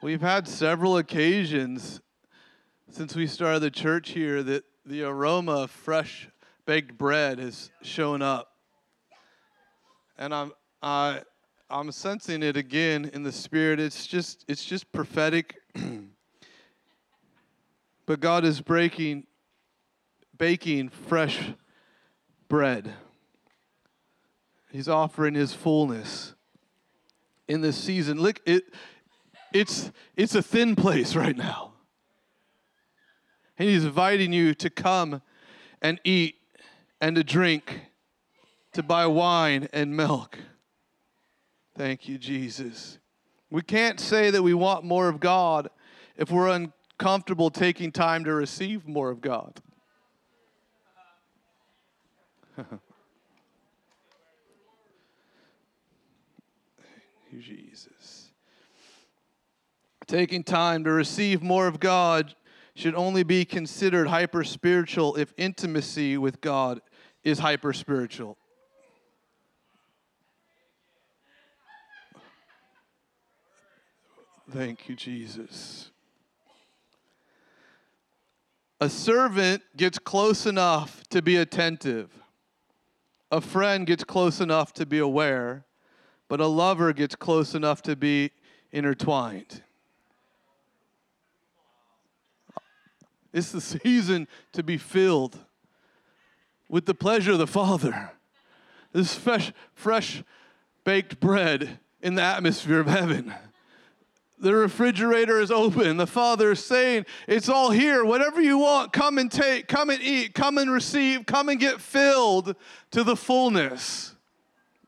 we've had several occasions since we started the church here that the aroma of fresh baked bread has shown up. And I'm I I'm sensing it again in the spirit. It's just it's just prophetic. but God is breaking baking fresh bread. He's offering his fullness in this season. Look, it it's it's a thin place right now. And he's inviting you to come and eat and to drink, to buy wine and milk. Thank you, Jesus. We can't say that we want more of God if we're uncomfortable taking time to receive more of God. Jesus. Taking time to receive more of God should only be considered hyper spiritual if intimacy with God is hyper spiritual. Thank you, Jesus. A servant gets close enough to be attentive. A friend gets close enough to be aware, but a lover gets close enough to be intertwined. It's the season to be filled with the pleasure of the Father. This fresh, fresh baked bread in the atmosphere of heaven. The refrigerator is open. The Father is saying, It's all here. Whatever you want, come and take, come and eat, come and receive, come and get filled to the fullness.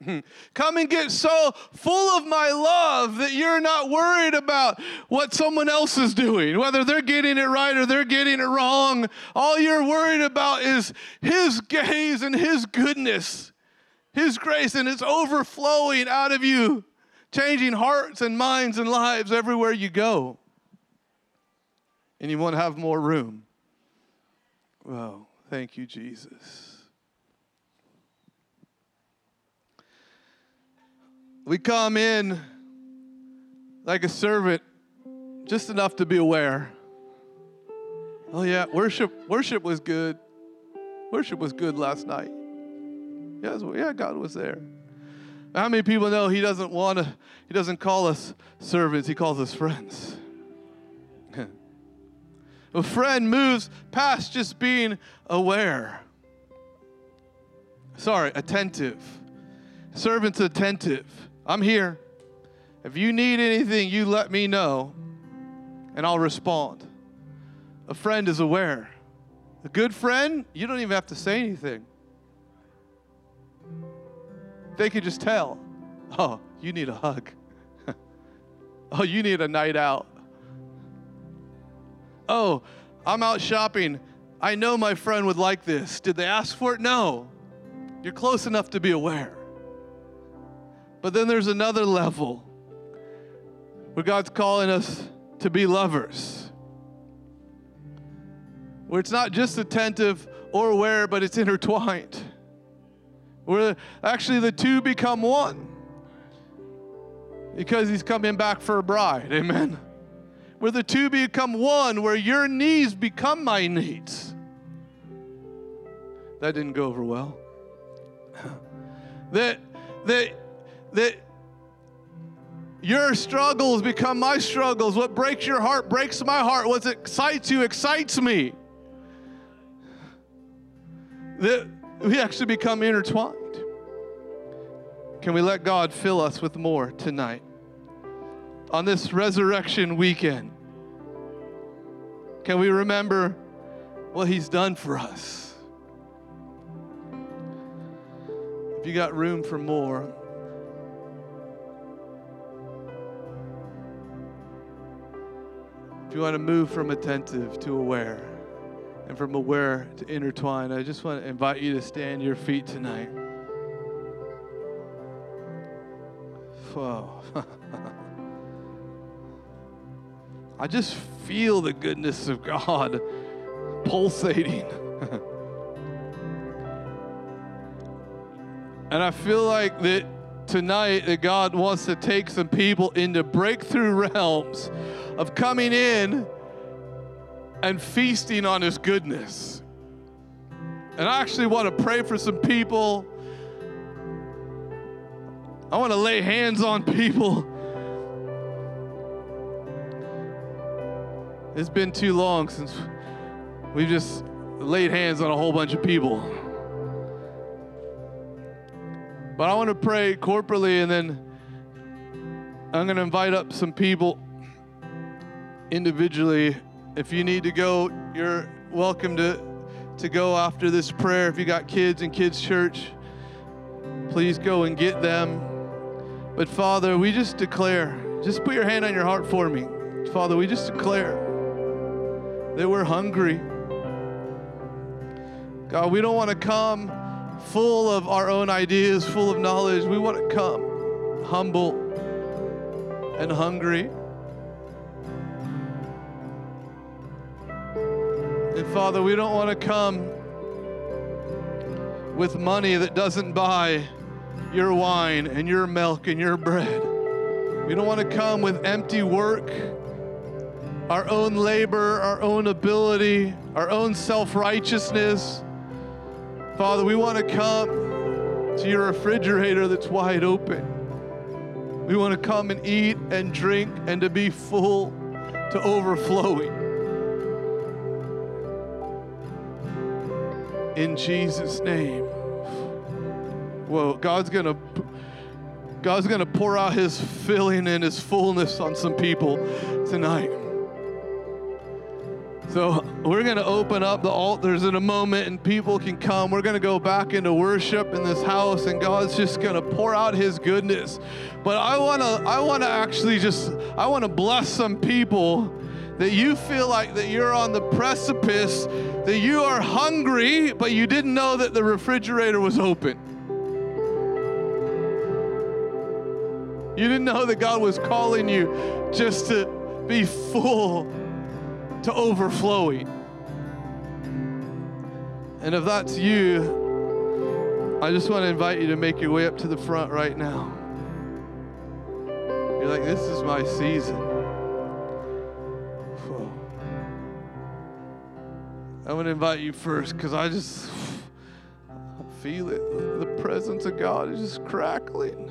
Come and get so full of my love that you're not worried about what someone else is doing, whether they're getting it right or they're getting it wrong. All you're worried about is His gaze and His goodness, His grace, and it's overflowing out of you changing hearts and minds and lives everywhere you go. And you want to have more room. Well, thank you, Jesus. We come in like a servant, just enough to be aware. Oh yeah, worship worship was good. Worship was good last night. Yes, yeah, God was there. How many people know he doesn't want to, he doesn't call us servants, he calls us friends. a friend moves past just being aware. Sorry, attentive. Servant's attentive. I'm here. If you need anything, you let me know and I'll respond. A friend is aware. A good friend, you don't even have to say anything. They could just tell, oh, you need a hug. oh, you need a night out. Oh, I'm out shopping. I know my friend would like this. Did they ask for it? No. You're close enough to be aware. But then there's another level where God's calling us to be lovers, where it's not just attentive or aware, but it's intertwined where actually the two become one because he's coming back for a bride. Amen. where the two become one, where your needs become my needs. That didn't go over well. that that that your struggles become my struggles. What breaks your heart breaks my heart. What excites you excites me. That we actually become intertwined. Can we let God fill us with more tonight? On this resurrection weekend, can we remember what He's done for us? If you got room for more, if you want to move from attentive to aware and from aware to intertwine, I just want to invite you to stand your feet tonight. Whoa. I just feel the goodness of God pulsating. and I feel like that tonight that God wants to take some people into breakthrough realms of coming in and feasting on his goodness. And I actually want to pray for some people I want to lay hands on people. It's been too long since we've just laid hands on a whole bunch of people. But I want to pray corporately and then I'm going to invite up some people individually. If you need to go, you're welcome to, to go after this prayer. If you got kids in kids' church, please go and get them. But Father, we just declare, just put your hand on your heart for me. Father, we just declare that we're hungry. God, we don't want to come full of our own ideas, full of knowledge. We want to come humble and hungry. And Father, we don't want to come with money that doesn't buy your wine and your milk and your bread. We don't want to come with empty work, our own labor, our own ability, our own self righteousness. Father, we want to come to your refrigerator that's wide open. We want to come and eat and drink and to be full to overflowing. In Jesus' name. Whoa, God's gonna God's gonna pour out his filling and his fullness on some people tonight. So we're going to open up the altars in a moment and people can come. We're going to go back into worship in this house and God's just going to pour out his goodness. But I want to I want to actually just I want to bless some people that you feel like that you're on the precipice, that you are hungry, but you didn't know that the refrigerator was open. You didn't know that God was calling you just to be full to overflowing. And if that's you, I just want to invite you to make your way up to the front right now. You're like, this is my season. I'm going to invite you first because I just feel it. The presence of God is just crackling.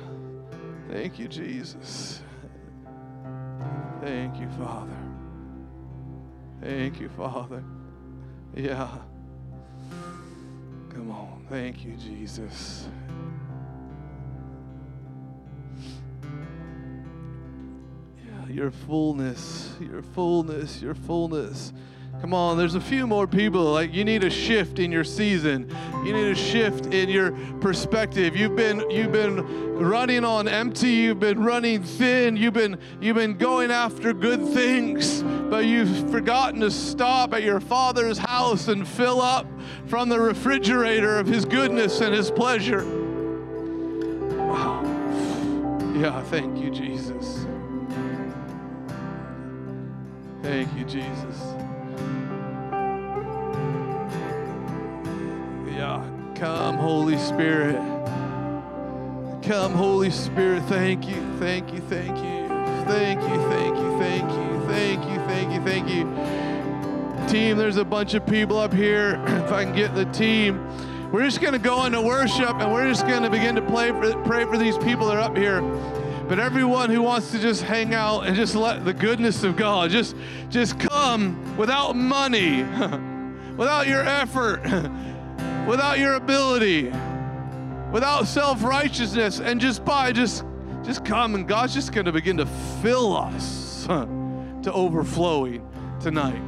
Thank you, Jesus. Thank you, Father. Thank you, Father. Yeah. Come on. Thank you, Jesus. Yeah, your fullness, your fullness, your fullness. Come on, there's a few more people. Like you need a shift in your season. You need a shift in your perspective. You've been you've been running on empty, you've been running thin, you've been you've been going after good things, but you've forgotten to stop at your father's house and fill up from the refrigerator of his goodness and his pleasure. Wow. Yeah, thank you, Jesus. Thank you, Jesus. Come, Holy Spirit. Come, Holy Spirit. Thank you, thank you, thank you. Thank you, thank you, thank you, thank you, thank you, thank you. Team, there's a bunch of people up here. If I can get the team, we're just going to go into worship and we're just going to begin to play for, pray for these people that are up here but everyone who wants to just hang out and just let the goodness of God just just come without money, without your effort. without your ability, without self-righteousness and just by just just come and God's just going to begin to fill us to overflowing tonight.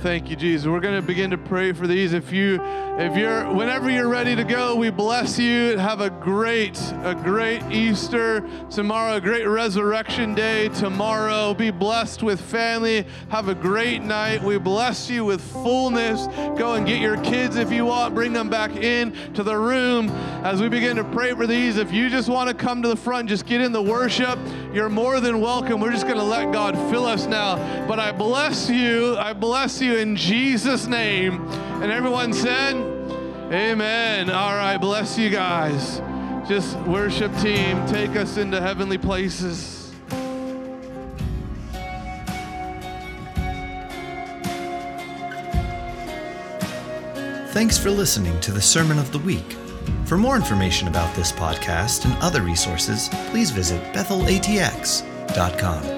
Thank you, Jesus. We're going to begin to pray for these. If you if you're, whenever you're ready to go, we bless you. Have a great, a great Easter tomorrow, a great resurrection day tomorrow. Be blessed with family. Have a great night. We bless you with fullness. Go and get your kids if you want. Bring them back in to the room as we begin to pray for these. If you just want to come to the front, just get in the worship. You're more than welcome. We're just going to let God fill us now. But I bless you. I bless you in Jesus' name. And everyone said, Amen. All right, bless you guys. Just worship team, take us into heavenly places. Thanks for listening to the Sermon of the Week. For more information about this podcast and other resources, please visit bethelatx.com.